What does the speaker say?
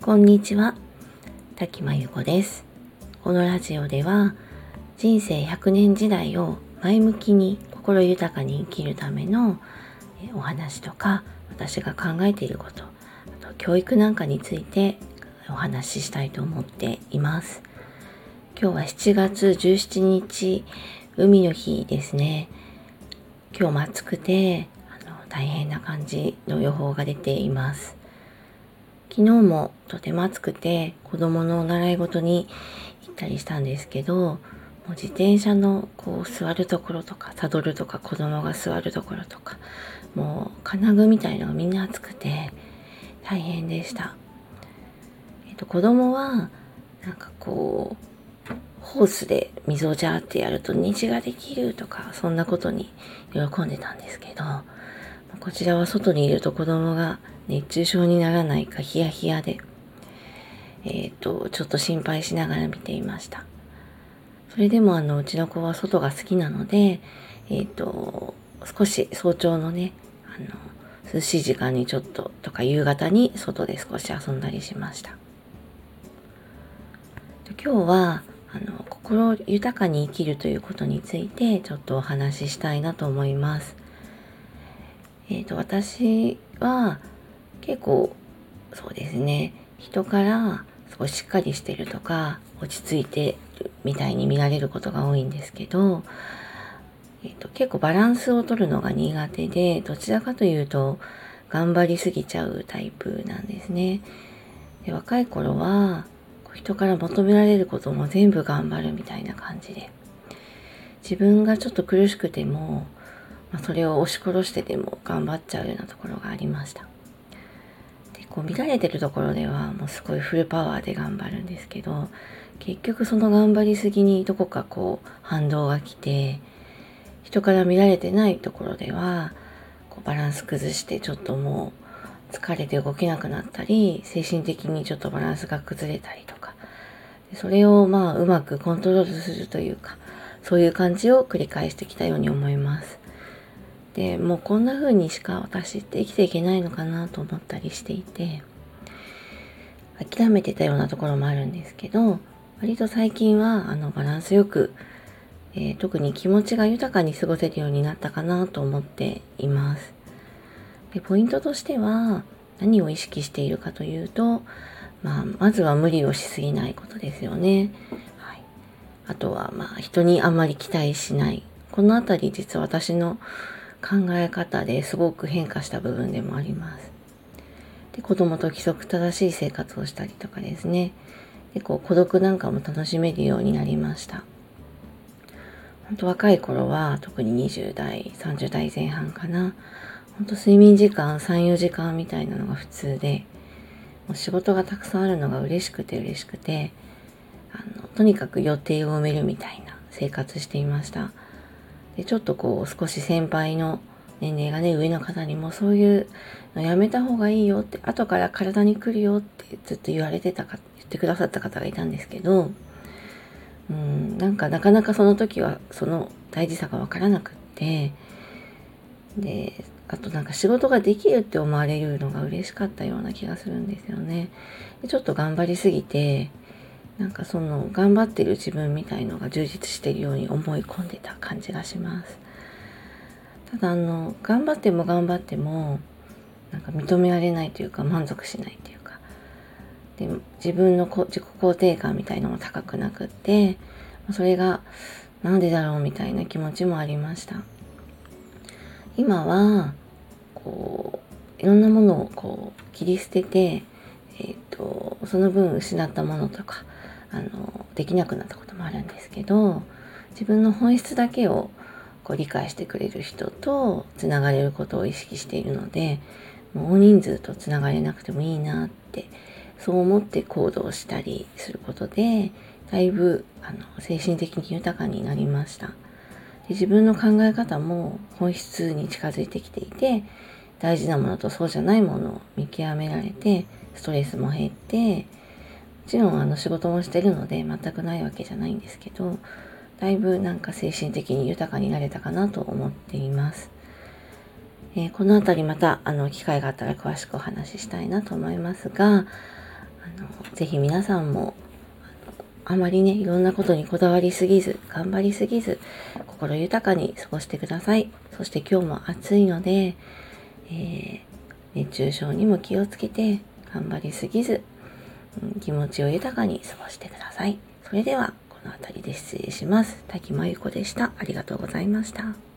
こんにちは。滝真由子です。このラジオでは人生100年時代を前向きに心豊かに生きるためのお話とか私が考えていることあと教育なんかについてお話ししたいと思っています。今日は7月17日海の日ですね。今日も暑くて大変な感じの予報が出ています昨日もとても暑くて子供の習い事に行ったりしたんですけどもう自転車のこう座るところとかサドルとか子供が座るところとかもう金具みたいのがみんな暑くて大変でした。えっと子供はなんかこうホースで水をジャーってやると虹ができるとかそんなことに喜んでたんですけどこちらは外にいると子供が熱中症にならないかヒヤヒヤで、えっ、ー、と、ちょっと心配しながら見ていました。それでもあの、うちの子は外が好きなので、えっ、ー、と、少し早朝のね、あの、涼しい時間にちょっととか夕方に外で少し遊んだりしました。今日はあの心豊かに生きるということについてちょっとお話ししたいなと思います。えーと、私は結構そうですね人から少ししっかりしてるとか落ち着いてるみたいに見られることが多いんですけど、えーと、結構バランスを取るのが苦手でどちらかというと頑張りすぎちゃうタイプなんですね。で若い頃は人から求められることも全部頑張るみたいな感じで自分がちょっと苦しくてもまあ、それを押し殺してでも頑張っちゃうようなところがありました。でこう乱れてるところではもうすごいフルパワーで頑張るんですけど結局その頑張りすぎにどこかこう反動が来て人から見られてないところではこうバランス崩してちょっともう疲れて動けなくなったり精神的にちょっとバランスが崩れたりとかそれをまあうまくコントロールするというかそういう感じを繰り返してきたように思います。でもうこんな風にしか私って生きていけないのかなと思ったりしていて諦めてたようなところもあるんですけど割と最近はあのバランスよく、えー、特に気持ちが豊かに過ごせるようになったかなと思っています。でポイントとしては何を意識しているかというと、まあ、まずは無理をしすぎないことですよね、はい、あとはまあ人にあんまり期待しない。このあたり実は私の考え方ですごく変化した部分でもあります。で子供と規則正しい生活をしたりとかですね。でこう孤独なんかも楽しめるようになりました。本当若い頃は特に20代、30代前半かな。本当睡眠時間3、4時間みたいなのが普通で、もう仕事がたくさんあるのが嬉しくて嬉しくて、あのとにかく予定を埋めるみたいな生活していました。でちょっとこう少し先輩の年齢がね上の方にもそういうのやめた方がいいよって後から体に来るよってずっと言われてたか言ってくださった方がいたんですけどうんなんかなかなかその時はその大事さが分からなくってであとなんか仕事ができるって思われるのが嬉しかったような気がするんですよね。でちょっと頑張りすぎてなんかその頑張ってる自分みたいのが充実してるように思い込んでた感じがします。ただあの頑張っても頑張ってもなんか認められないというか満足しないというかで自分の自己肯定感みたいのも高くなくってそれがなんでだろうみたいな気持ちもありました。今はこういろんなものをこう切り捨てて、えーとその分失ったものとかあのできなくなったこともあるんですけど自分の本質だけをこう理解してくれる人とつながれることを意識しているのでもう大人数とつながれなくてもいいなってそう思って行動したりすることでだいぶあの精神的に豊かになりました。で自分の考え方も本質に近づいてきていて大事なものとそうじゃないものを見極められてストレスも減ってちろんあの仕事もしてるので全くないわけじゃないんですけどだいぶなんか精神的に豊かになれたかなと思っていますえー、このあたりまた、あの、機会があったら詳しくお話ししたいなと思いますが、あの、ぜひ皆さんも、あまりね、いろんなことにこだわりすぎず、頑張りすぎず、心豊かに過ごしてください。そして今日も暑いので、えー、熱中症にも気をつけて、頑張りすぎず、気持ちを豊かに過ごしてください。それでは、この辺りで失礼します。滝真由子でした。ありがとうございました。